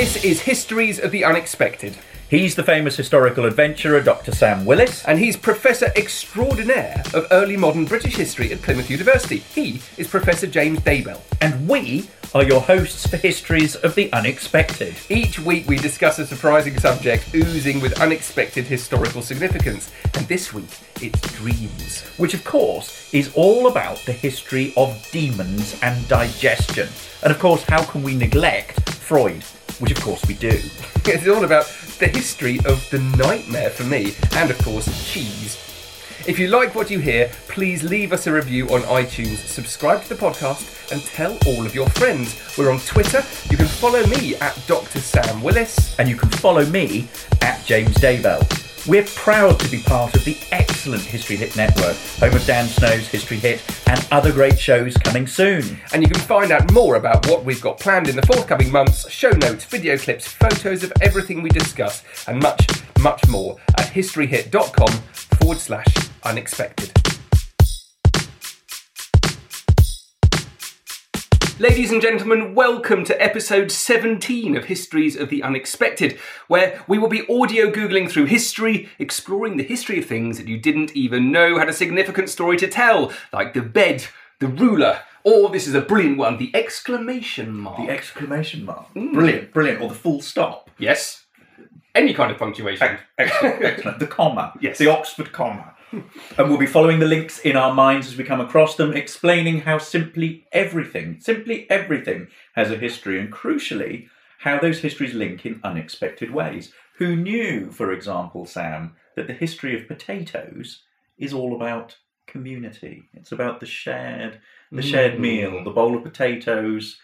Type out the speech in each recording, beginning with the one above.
This is Histories of the Unexpected, He's the famous historical adventurer Dr. Sam Willis. and he's Professor Extraordinaire of Early Modern British History at Plymouth University. He is Professor James Daybell. And we are your hosts for Histories of the Unexpected. Each week we discuss a surprising subject oozing with unexpected historical significance, and this week it's dreams. Which, of course, is all about the history of demons and digestion. And, of course, how can we neglect Freud? Which, of course, we do. It's all about the history of the nightmare for me, and of course, cheese. If you like what you hear, please leave us a review on iTunes, subscribe to the podcast, and tell all of your friends. We're on Twitter. You can follow me at Dr. Sam Willis. And you can follow me at James Daybell. We're proud to be part of the excellent History Hit network, home of Dan Snow's History Hit and other great shows coming soon. And you can find out more about what we've got planned in the forthcoming months, show notes, video clips, photos of everything we discuss, and much, much more at historyhit.com forward slash unexpected. Ladies and gentlemen, welcome to episode 17 of Histories of the Unexpected, where we will be audio Googling through history, exploring the history of things that you didn't even know had a significant story to tell, like the bed, the ruler, or this is a brilliant one, the exclamation mark. The exclamation mark. Hmm. Brilliant, brilliant. Or the full stop. yes? Any kind of punctuation. Excellent, excellent. The comma. Yes. The Oxford comma. And we'll be following the links in our minds as we come across them, explaining how simply everything, simply everything has a history, and crucially, how those histories link in unexpected ways. Who knew, for example, Sam, that the history of potatoes is all about community? It's about the shared, the shared mm. meal, the bowl of potatoes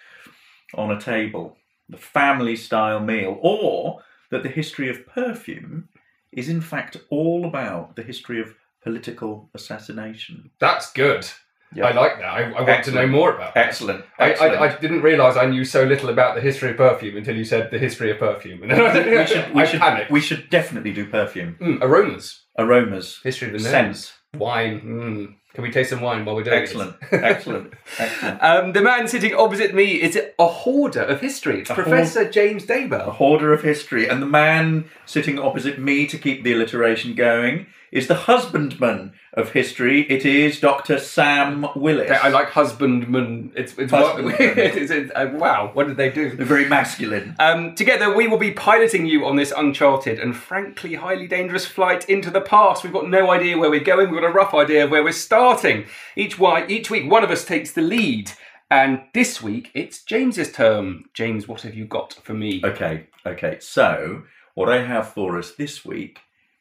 on a table, the family style meal, or that the history of perfume is in fact all about the history of political assassination. That's good. Yeah. I like that. I, I want to know more about that. Excellent. I, Excellent. I, I didn't realise I knew so little about the history of perfume until you said the history of perfume. And then I, we should, we, I should, panicked. we should definitely do perfume. Mm, aromas. Aromas. History of the Scent. Wine. Mm. Can we taste some wine while we're doing Excellent. this? Excellent. Excellent. Um, the man sitting opposite me is a hoarder of history. It's A Professor James A Daybell. hoarder of history. And the man sitting opposite me to keep the alliteration going is the husbandman of history. It is Dr. Sam Willis. I like husbandman. It's, it's, Husbandman. it's, it's uh, wow. What did they do? They're very masculine. Um, together, we will be piloting you on this uncharted and frankly highly dangerous flight into the past. We've got no idea where we're going. We've got a rough idea of where we're starting. Each, wi- each week, one of us takes the lead. And this week, it's James's term. James, what have you got for me? Okay, okay. So, what I have for us this week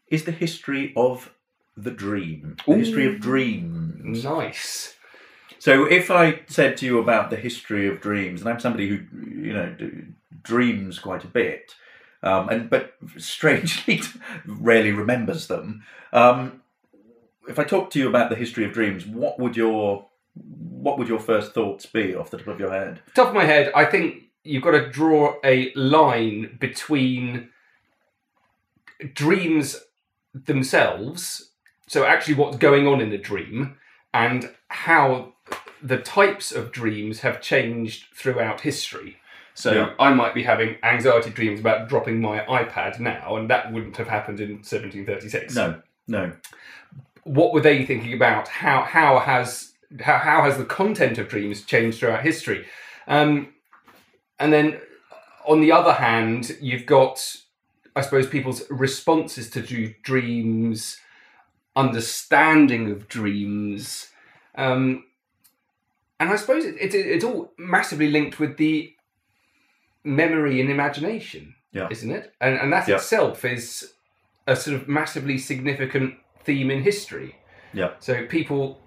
is the history of the dream. The history of dreams. Nice. So, if I said to you about the history of dreams, and I'm somebody who, you know, d- dreams quite a bit, um, and but strangely rarely remembers them. Um, if I talk to you about the history of dreams, what would your what would your first thoughts be off the top of your head? Top of my head, I think you've got to draw a line between dreams themselves, so actually what's going on in the dream, and how the types of dreams have changed throughout history. So Yeah. I might be having anxiety dreams about dropping my iPad now, and that wouldn't have happened in 1736. No, no. What were they thinking about? How how has how, how has the content of dreams changed throughout history? Um, and then on the other hand, you've got, I suppose, people's responses to dreams, understanding of dreams. Um, and I suppose it, it, it's all massively linked with the memory and imagination, Yeah. isn't it? And, and that Yeah. itself is a sort of massively significant theme in history. Yeah. So people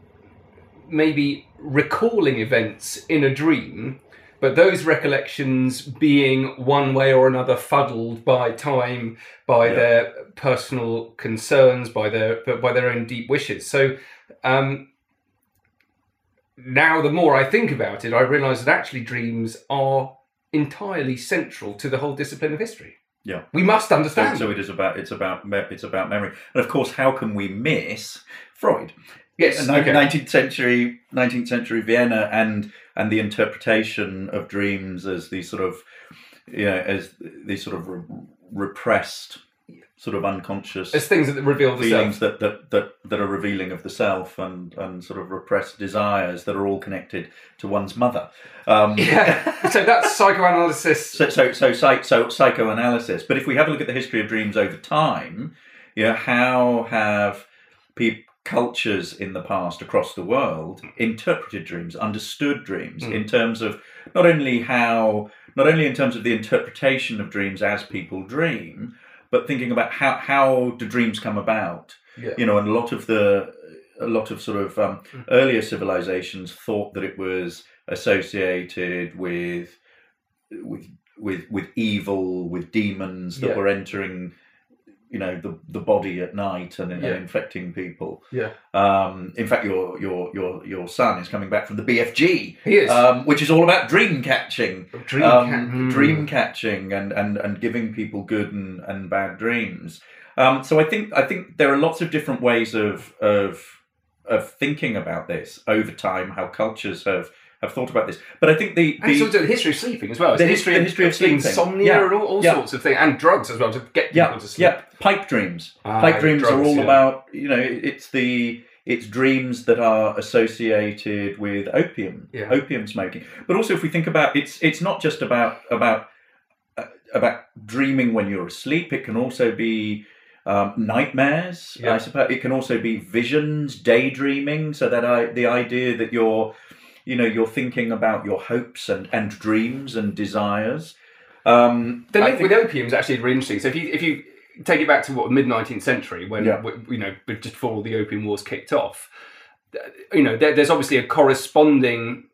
maybe recalling events in a dream, but those recollections being one way or another fuddled by time, by Yeah. their personal concerns, by their by their own deep wishes. So um, now, the more I think about it, I realise that actually dreams are entirely central to the whole discipline of history. Yeah. We must understand. so it is about it's about me- it's about memory, and of course, how can we miss Freud? yes. Okay. Nineteenth century, nineteenth century Vienna, and and the interpretation of dreams as these sort of, you know, as these sort of re- repressed, sort of unconscious As things that reveal the feelings self. that, that that that are revealing of the self and and sort of repressed desires that are all connected to one's mother. Um, Yeah. so that's psychoanalysis. so, so, so, psych, so psychoanalysis. But if we have a look at the history of dreams over time, you know, how have peop cultures in the past across the world hmm. interpreted dreams, understood dreams hmm. in terms of not only how, not only in terms of the interpretation of dreams as people dream, but thinking about how how do dreams come about? Yeah. You know, and a lot of the a lot of sort of um, hmm. earlier civilizations thought that it was associated with with with with evil, with demons that Yeah. were entering, you know, the the body at night and, and Yeah. infecting people. Yeah. Um, in fact, your your your your son is coming back from the BFG, He is. um, which is all about dream catching, Dream um, ca- hmm. dream catching, and, and and giving people good and, and bad dreams. Um, so I think I think there are lots of different ways of of of thinking about this over time, how cultures have have thought about this. But I think the, the also the history of sleeping as well. It's The the, history, the of, history of of sleeping. insomnia Yeah. and all, all Yeah. sorts of things, and drugs as well to get people yeah, to sleep. yeah, pipe dreams. Ah, pipe dreams are all about you know it's the it's dreams that are associated with opium, Yeah. opium smoking. But also, if we think about it's it's not just about about uh, about dreaming when you're asleep. It can also be um, nightmares. I suppose it can also be visions, daydreaming. So that I the idea that you're you know you're thinking about your hopes and and dreams and desires. Um, The link think- with opium is actually really interesting. So if you if you take it back to what mid nineteenth century when Yeah. you know just before all the opium wars kicked off, you know there, there's obviously a corresponding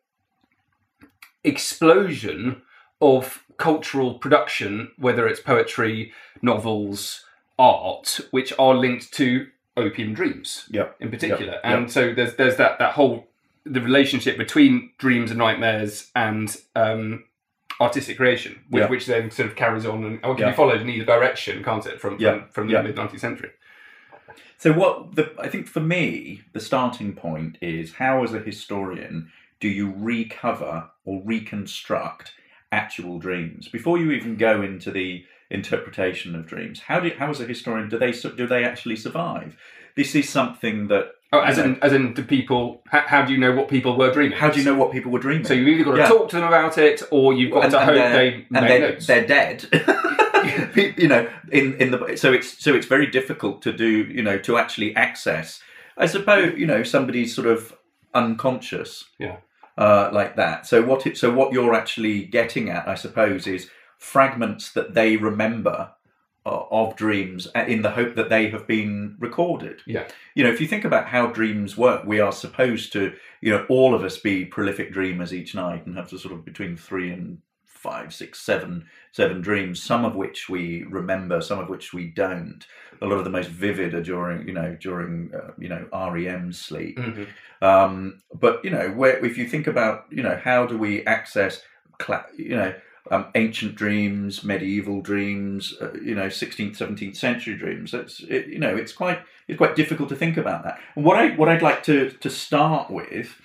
explosion of cultural production, whether it's poetry, novels, art, which are linked to opium dreams yeah. in particular. Yeah, And yeah. so there's there's that that whole the relationship between dreams and nightmares and um, artistic creation, which, Yeah. which then sort of carries on and can Yeah. be followed in either direction, can't it? From Yeah, from, from the yeah. mid nineteenth century. So what the I think for me the starting point is how as a historian do you recover or reconstruct actual dreams before you even go into the interpretation of dreams how do how as a historian do they do they actually survive this is something that Oh, as know, in as in do people? How, how do you know what people were dreaming? how do you know what people were dreaming So you've either got to Yeah. talk to them about it, or you've got to hope they're, and they're, notes. they're dead. you know, in in the so it's so it's very difficult to do. You know, to actually access. I suppose you know somebody's sort of unconscious Yeah. uh, like that. So what it so what you're actually getting at, I suppose, is fragments that they remember of dreams uh, in the hope that they have been recorded Yeah. you know, if you think about how dreams work, we are supposed to, you know, all of us be prolific dreamers each night and have to sort of between three and five, six, seven, seven dreams, some of which we remember, some of which we don't. A lot of the most vivid are during, you know, during, uh, you know, REM sleep. Mhm. Um, but you know, where if you think about, you know, how do we access, cla- you know, um, ancient dreams, medieval dreams, uh, you know, 16th, 17th century dreams. It's it, you know, it's quite it's quite difficult to think about that. And what I what I'd like to to start with,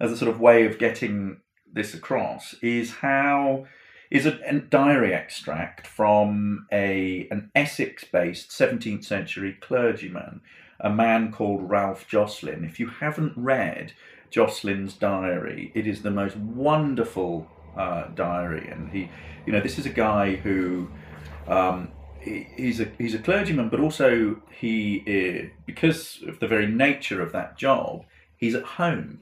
as a sort of way of getting this across, is how is a, a diary extract from a an Essex-based 17th century clergyman, a man called Ralph Josselin. If you haven't read Josselin's diary, it is the most wonderful uh, diary, and he, you know, this is a guy who. Um, he- He's a he's a clergyman, but also he eh, because of the very nature of that job, he's at home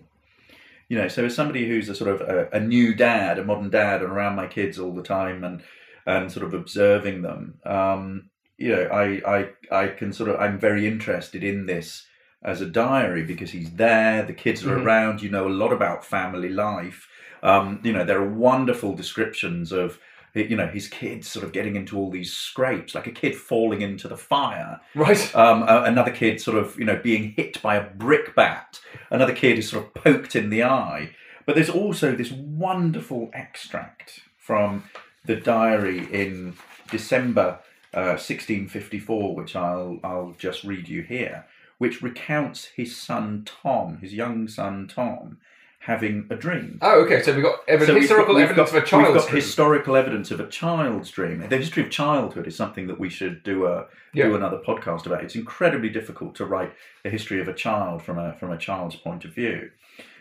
you know so as somebody who's a sort of a, a new dad a modern dad and around my kids all the time and and sort of observing them um you know i i i can sort of i'm very interested in this as a diary because he's there the kids are Mhm. around you know a lot about family life. Um you know there are wonderful descriptions of you know his kids sort of getting into all these scrapes like a kid falling into the fire. Right. um, a- another kid sort of you know being hit by a brick bat. Another kid is sort of poked in the eye. But there's also this wonderful extract from the diary in december uh, 1654 which i'll i'll just read you here which recounts his son tom his young son tom having a dream Oh, okay. So we've got so we've historical got- we've evidence got, of a child's We've got dream. historical evidence of a child's dream. The history of childhood is something that we should do a Yeah. do another podcast about. It's incredibly difficult to write a history of a child from a from a child's point of view.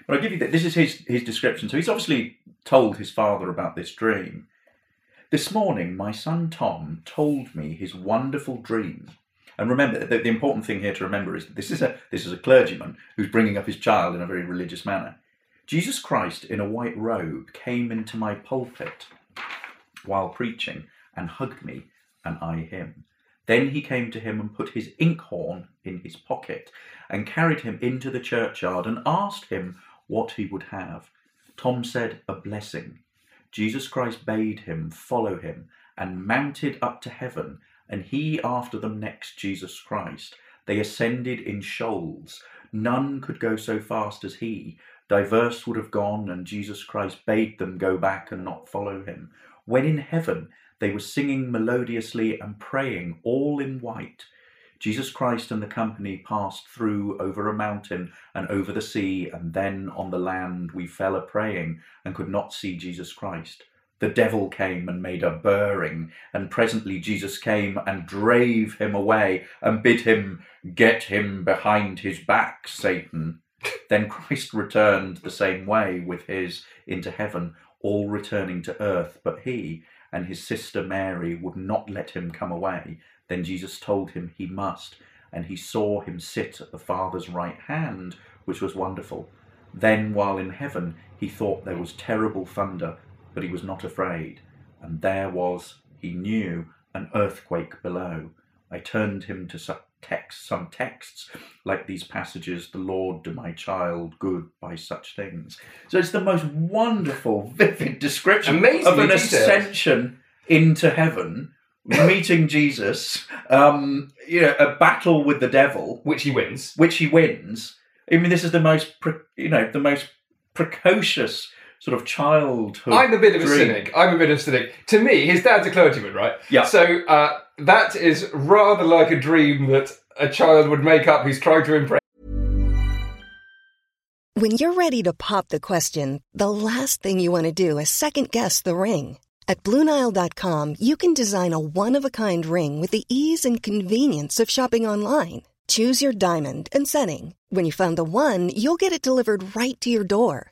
But I'll give you that. This is his his description. So he's obviously told his father about this dream. This morning, my son Tom told me his wonderful dream. And remember, the, the important thing here to remember is that this is a this is a clergyman who's bringing up his child in a very religious manner. Jesus Christ in a white robe came into my pulpit while preaching and hugged me, and I him. Then he came to him and put his inkhorn in his pocket and carried him into the churchyard and asked him what he would have. Tom said, A blessing. Jesus Christ bade him follow him and mounted up to heaven, and he after them next Jesus Christ. They ascended in shoals. None could go so fast as he. Diverse would have gone, and Jesus Christ bade them go back and not follow him. When in heaven they were singing melodiously and praying, all in white. Jesus Christ and the company passed through over a mountain and over the sea, and then on the land we fell a praying and could not see Jesus Christ. The devil came and made a burring, and presently Jesus came and drave him away and bid him, Get him behind his back, Satan. Then Christ returned the same way with his into heaven, all returning to earth, but he and his sister Mary would not let him come away. Then Jesus told him he must, and he saw him sit at the Father's right hand, which was wonderful. Then, while in heaven, he thought there was terrible thunder, but he was not afraid. And there was, he knew, an earthquake below. I turned him to some texts, some texts like these passages, "The Lord do my child good by such things." So it's the most wonderful, vivid description of an detailed. ascension into heaven, meeting Jesus, um, you know, a battle with the devil, which he wins. which he wins. I mean, this is the most, pre- you know, the most precocious sort of childhood. I'm a bit of a dream. cynic. I'm a bit of a cynic. To me, his dad's a clergyman, right? Yeah. So uh, that is rather like a dream that a child would make up who's trying to impress. When you're ready to pop the question, the last thing you want to do is second guess the ring. At Bluenile.com, you can design a one of a kind ring with the ease and convenience of shopping online. Choose your diamond and setting. When you find the one, you'll get it delivered right to your door.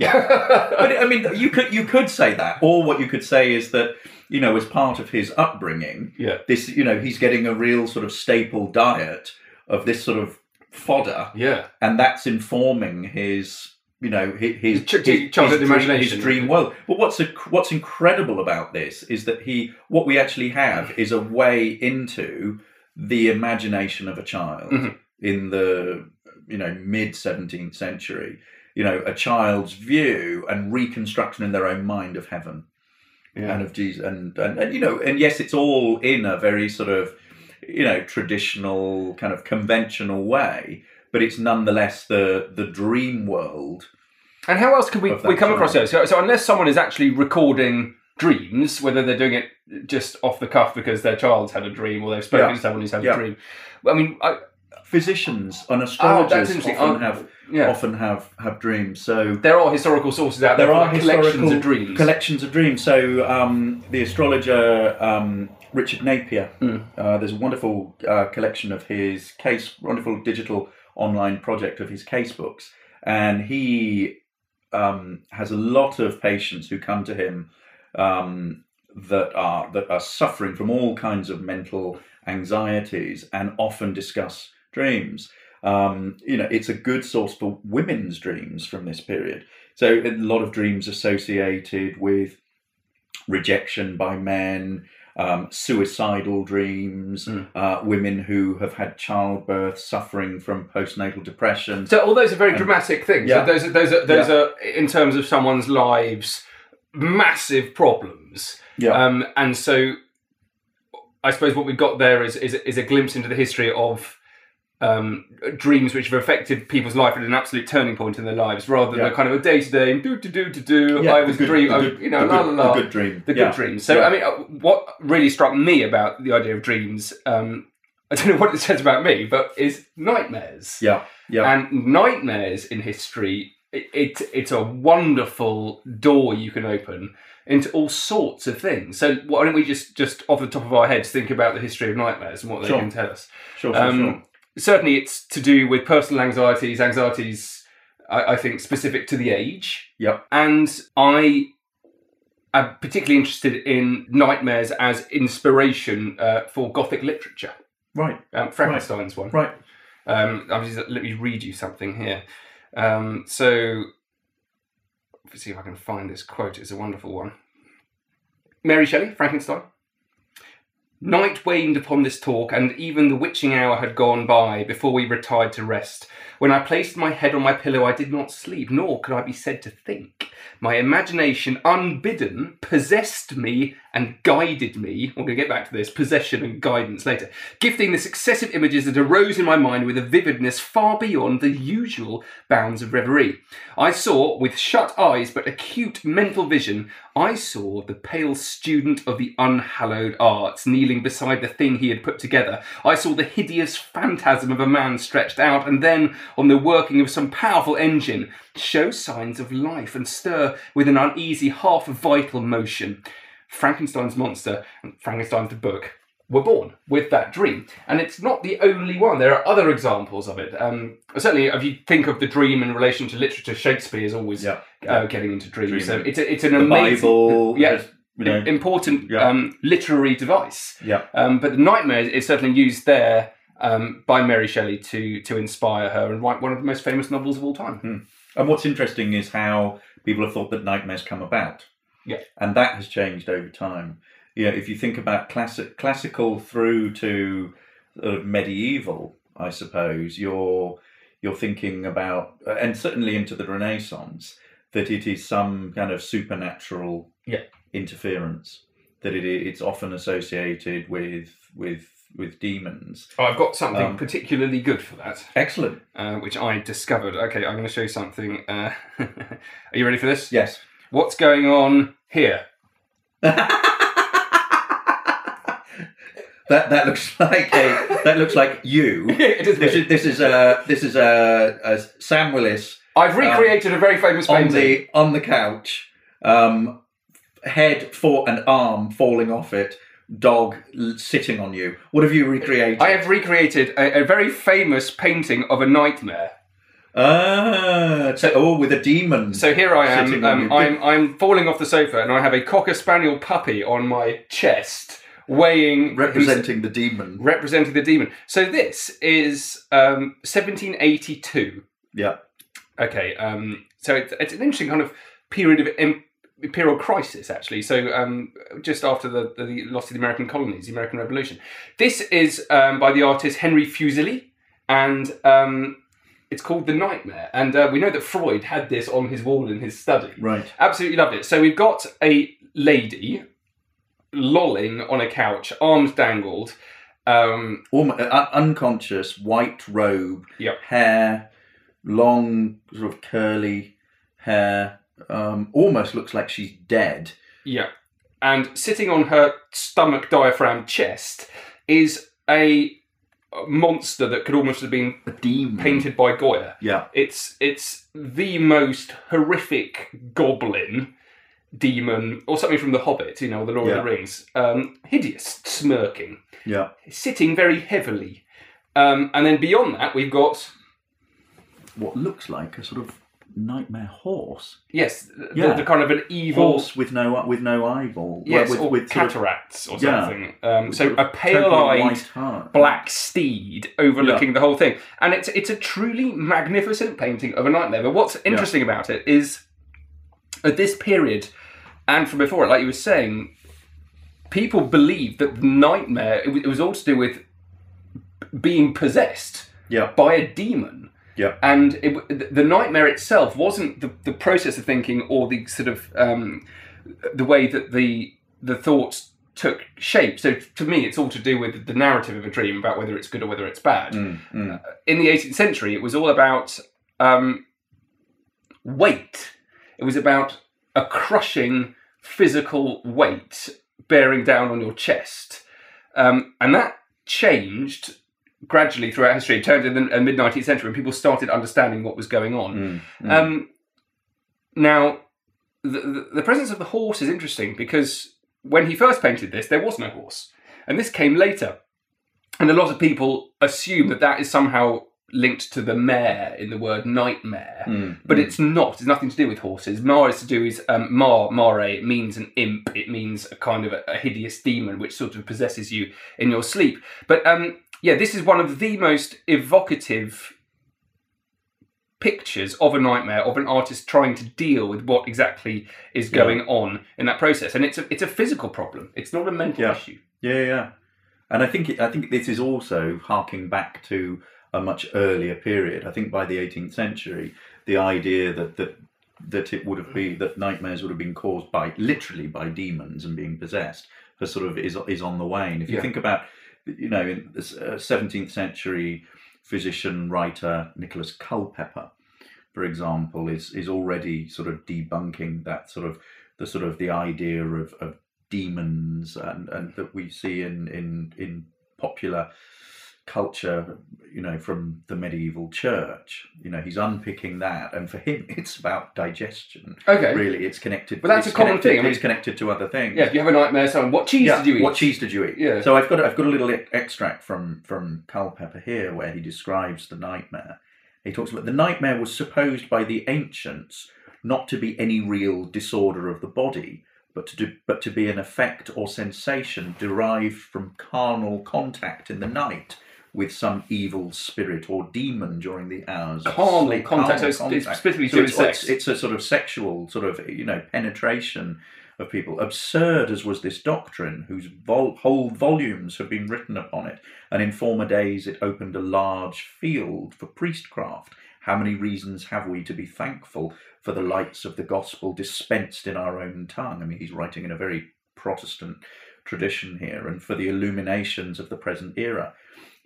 Yeah. but I mean, you could you could say that, or what you could say is that you know, as part of his upbringing, Yeah. this you know, he's getting a real sort of staple diet of this sort of fodder, Yeah. and that's informing his you know his his, His ch- childhood dream, imagination. his dream world. But what's a, what's incredible about this is that he what we actually have is a way into the imagination of a child Mhm. in the you know mid 17th century you know a child's view and reconstruction in their own mind of heaven Yeah. and of jesus and, and and you know and yes it's all in a very sort of you know traditional kind of conventional way but it's nonetheless the the dream world And how else could we, we come across those? So, so unless someone is actually recording dreams, whether they're doing it just off the cuff because their child's had a dream or they've spoken Yeah. to someone who's had Yeah. a dream. I mean, I, physicians and Oh, astrologers interesting. often Oh, have yeah. often have have dreams so there are historical sources out there, there are like collections of dreams. collections of dreams. So um, the astrologer um, Richard Napier, Hmm. uh, there's a wonderful uh, collection of his case, wonderful digital online project of his case books, and he um, has a lot of patients who come to him um, that are that are suffering from all kinds of mental anxieties and often discuss dreams. Um, you know, it's a good source for women's dreams from this period. So a lot of dreams associated with rejection by men, um, suicidal dreams, Mm. uh, women who have had childbirth, suffering from postnatal depression. So all those are very dramatic things. Yeah. So those are those are those Yeah. are in terms of someone's lives, massive problems. yeah, Um, and so, I suppose what we've got there is is, is a glimpse into the history of um, dreams which have affected people's life at an absolute turning point in their lives, rather than Yeah. a kind of a day to day do to do to do. Yeah, I was good- dream, the I- good- you know, la good- la la, the good dream. the Yeah. good dreams. So. I mean, uh, what really struck me about the idea of dreams, um, I don't know what it says about me, but is nightmares. yeah, yeah. And nightmares in history, it, it it's a wonderful door you can open into all sorts of things. So why don't we just just off the top of our heads think about the history of nightmares and what they can tell us? sure, sure, Um, sure. Certainly, it's to do with personal anxieties, anxieties I, I think specific to the age, Yep. and I am particularly interested in nightmares as inspiration uh, for Gothic literature. Right, Um, Frankenstein's one. right. Um, just, let me read you something here. Um, so, let's see if I can find this quote. It's a wonderful one. Mary Shelley, Frankenstein. Night waned upon this talk, and even the witching hour had gone by before we retired to rest. When I placed my head on my pillow, I did not sleep, nor could I be said to think. My imagination, unbidden, possessed me and guided me. We're going to get back to this possession and guidance later, gifting the successive images that arose in my mind with a vividness far beyond the usual bounds of reverie. I saw, with shut eyes but acute mental vision, I saw the pale student of the unhallowed arts kneeling beside the thing he had put together. I saw the hideous phantasm of a man stretched out, and then, on the working of some powerful engine, show signs of life and stir with an uneasy, half vital motion. Frankenstein's monster and Frankenstein's the book were born with that dream. And it's not the only one. There are other examples of it. Um, certainly, if you think of the dream in relation to literature, Shakespeare is always Yeah. uh, getting into dreams. So it's, a, it's an The amazing, Bible, yeah, you know, important Yeah. um, literary device. yeah, Um, but the nightmare is certainly used there um, by Mary Shelley to to inspire her and write one of the most famous novels of all time. And what's interesting is how people have thought that nightmares come about. Yeah. And that has changed over time. Know, if you think about classic classical through to sort of medieval, I suppose, you're you're thinking about and certainly into the Renaissance, that it is some kind of supernatural Yeah. interference. That it it's often associated with with with demons. I've got something Um, particularly good for that. Excellent. uh, which I discovered. Okay, I'm going to show you something. Uh, are you ready for this? Yes. What's going on here? That that looks like a that looks like you. It is This is this is uh this is uh, uh Sam Willis I've recreated a very famous painting on the on the couch, um, head, foot, and arm falling off it. Dog sitting on you. What have you recreated? I have recreated a, a very famous painting of a nightmare. Ah, so, oh, with a demon. So here I am. Um. I'm I'm falling off the sofa, and I have a cocker spaniel puppy on my chest, weighing representing the demon. representing the demon. So this is um, 1782. yeah. Okay, um, so it's, it's an interesting kind of period of imperial crisis, actually. So um, just after the, the loss of the American colonies, the American Revolution. This is um, by the artist Henry Fuseli, and um, it's called The Nightmare. And uh, we know that Freud had this on his wall in his study. Right. Absolutely loved it. So we've got a lady lolling on a couch, arms dangled. Um, Almost, uh, unconscious, white robe, Yep. hair, long, sort of curly hair. Um, almost looks like she's dead. Yeah. And sitting on her stomach diaphragm chest is a monster that could almost have been painted by Goya. Yeah. It's it's the most horrific goblin demon or something from the Hobbit, you know, the Lord Yeah. of the Rings. Um, hideous, smirking, Yeah. sitting very heavily. Um, and then beyond that, we've got What looks like a sort of nightmare horse. yes, the, Yeah. the kind of an evil Horse with no with no eyeball. yes, with, or with sort of- cataracts or Yeah. something. Um, so a pale-eyed. white black steed overlooking the whole thing. And it's it's a truly magnificent painting of a nightmare. But what's interesting about it is at this period and from before it, like you were saying, people believed that the nightmare it was, it was all to do with being possessed Yeah. by a demon. Yeah. And it, the nightmare itself wasn't the, the process of thinking or the sort of um, the way that the the thoughts took shape. So to me, it's all to do with the narrative of a dream about whether it's good or whether it's bad. Mm, mm. Uh, in the 18th century, it was all about um, weight. It was about a crushing physical weight bearing down on your chest, um, and that changed gradually throughout history. It turned in the mid 19th century when people started understanding what was going on. Mm, Um, now, the, the, the presence of the horse is interesting because when he first painted this, there was no horse, and this came later. And a lot of people assume that that is somehow linked to the mare in the word nightmare, Mm, but it's not. It's nothing to do with horses. Mar is to do is um, mar mare. It means an imp. It means a kind of a, a hideous demon which sort of possesses you in your sleep. But um, yeah, this is one of the most evocative pictures of a nightmare of an artist trying to deal with what exactly is going on in that process and it's a it's a physical problem it's not a mental Yeah. issue Yeah, yeah, yeah. And I think it, I think this is also harking back to a much earlier period. I think by the 18th century, the idea that that that it would have been that nightmares would have been caused by literally by demons and being possessed, has sort of is is on the wane. If you Yeah. think about, you know, in the uh, 17th century physician writer Nicholas Culpeper, for example, is is already sort of debunking that sort of the sort of the idea of, of demons and, and that we see in, in in popular culture, you know, from the medieval church. You know, he's unpicking that, and for him, it's about digestion. Okay. really, it's connected. But that's a common thing, I mean- it's connected to other things. yeah if you have a nightmare someone what cheese did you eat What cheese did you eat? Yeah. So I've got a, I've got a little extract from from Culpeper here where he describes the nightmare. He talks about the nightmare was supposed by the ancients not to be any real disorder of the body, but to do, but to be an effect or sensation derived from carnal contact in the night with some evil spirit or demon during the hours. of Carnal sleep. contact, so it's- specifically So it's- sex. it's a sort of sexual sort of you know penetration of people. Absurd as was this doctrine, whose vol- whole volumes have been written upon it, and in former days it opened a large field for priestcraft. How many reasons have we to be thankful for the lights of the gospel dispensed in our own tongue? I mean, he's writing in a very Protestant tradition here, and for the illuminations of the present era.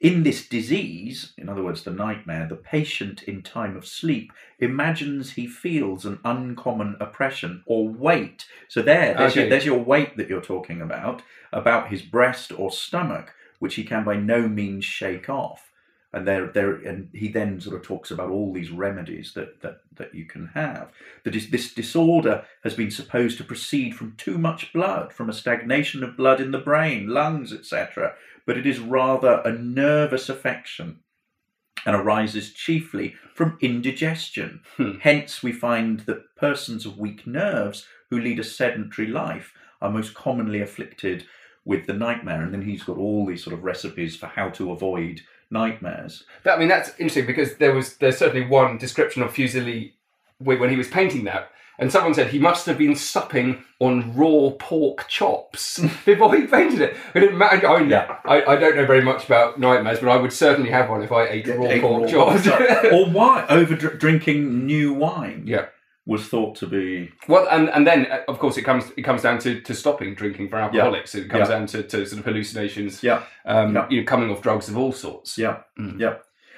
In this disease, in other words, the nightmare, the patient in time of sleep imagines he feels an uncommon oppression or weight. So there, there's, your, there's your weight that you're talking about, about his breast or stomach, which he can by no means shake off. And there, there, and he then sort of talks about all these remedies that that, that you can have. That is, this disorder has been supposed to proceed from too much blood, from a stagnation of blood in the brain, lungs, etc. But it is rather a nervous affection and arises chiefly from indigestion. Hmm. Hence, we find that persons of weak nerves who lead a sedentary life are most commonly afflicted with the nightmare. And then he's got all these sort of recipes for how to avoid nightmares. That, I mean, that's interesting because there was there's certainly one description of Fuseli when he was painting that, and someone said he must have been supping on raw pork chops before he painted it. It didn't matter. I, mean, Yeah. I, I don't know very much about nightmares, but I would certainly have one if I ate raw Ate pork raw chops. pork. or why over drinking new wine yeah. was thought to be Well, and, and then uh, of course it comes it comes down to, to stopping drinking for alcoholics. It comes Yeah. down to, to sort of hallucinations. yeah Um, Yeah. You know, coming off drugs of all sorts. Yeah, Mm. yeah.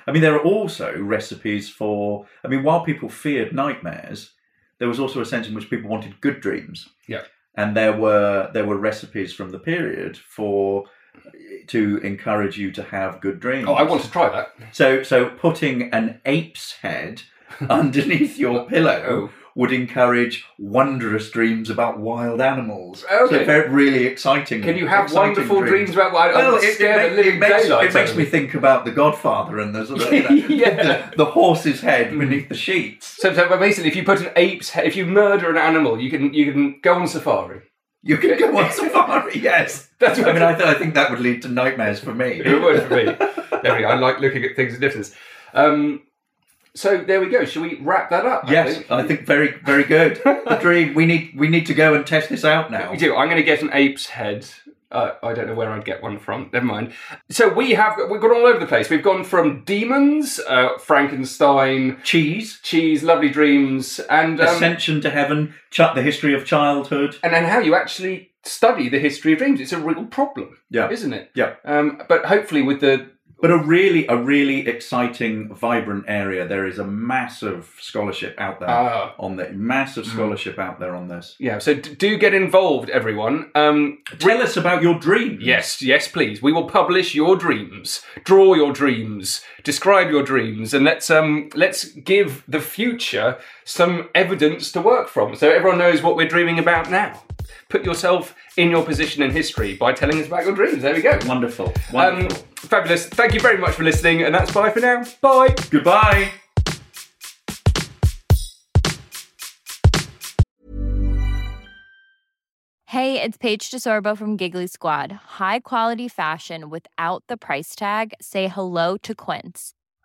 I mean, there are also recipes for. I mean, while people feared nightmares, there was also a sense in which people wanted good dreams, Yeah. and there were there were recipes from the period for to encourage you to have good dreams. Oh, I want to try that. So, so putting an ape's head underneath your pillow Oh. Would encourage wondrous dreams about wild animals. Okay. So very really exciting. Can you have wonderful dreams, about? wild I well, it, it, make- it makes, it makes me think about The Godfather and the sort of Yeah. the, the horse's head beneath the sheets. So, so basically, if you put an ape's head, if you murder an animal, you can you can go on safari. You can go on safari. Yes, That's I mean, I, th- I think that would lead to nightmares for me. It would for me. There we go. I like looking at things at distance. Um, so there we go. Shall we wrap that up? I Yes, think? I think very, very good. The dream. We need, we need to go and test this out now. We do. I'm going to get an ape's head. Uh, I don't know where I'd get one from. Never mind. So we have we've gone all over the place. We've gone from demons, uh, Frankenstein, Cheese, cheese, lovely dreams, and um, ascension to heaven, ch- the history of childhood. and then how you actually study the history of dreams. It's a real problem, Yeah. isn't it? Yeah. Um, but hopefully, with the But a really, a really exciting, vibrant area. There is a massive scholarship out there Ah. on the massive scholarship out there on this. yeah, so d- do get involved, everyone. Um, Tell us about your dreams. Yes, yes, please. We will publish your dreams, draw your dreams, describe your dreams, and let's um let's give the future some evidence to work from, so everyone knows what we're dreaming about now. Put yourself in your position in history by telling us about your dreams. There we go. Wonderful. Um, fabulous. Thank you very much for listening, and that's bye for now. Bye. Goodbye. Hey, it's Paige DeSorbo from Giggly Squad. High quality fashion without the price tag. Say hello to Quince.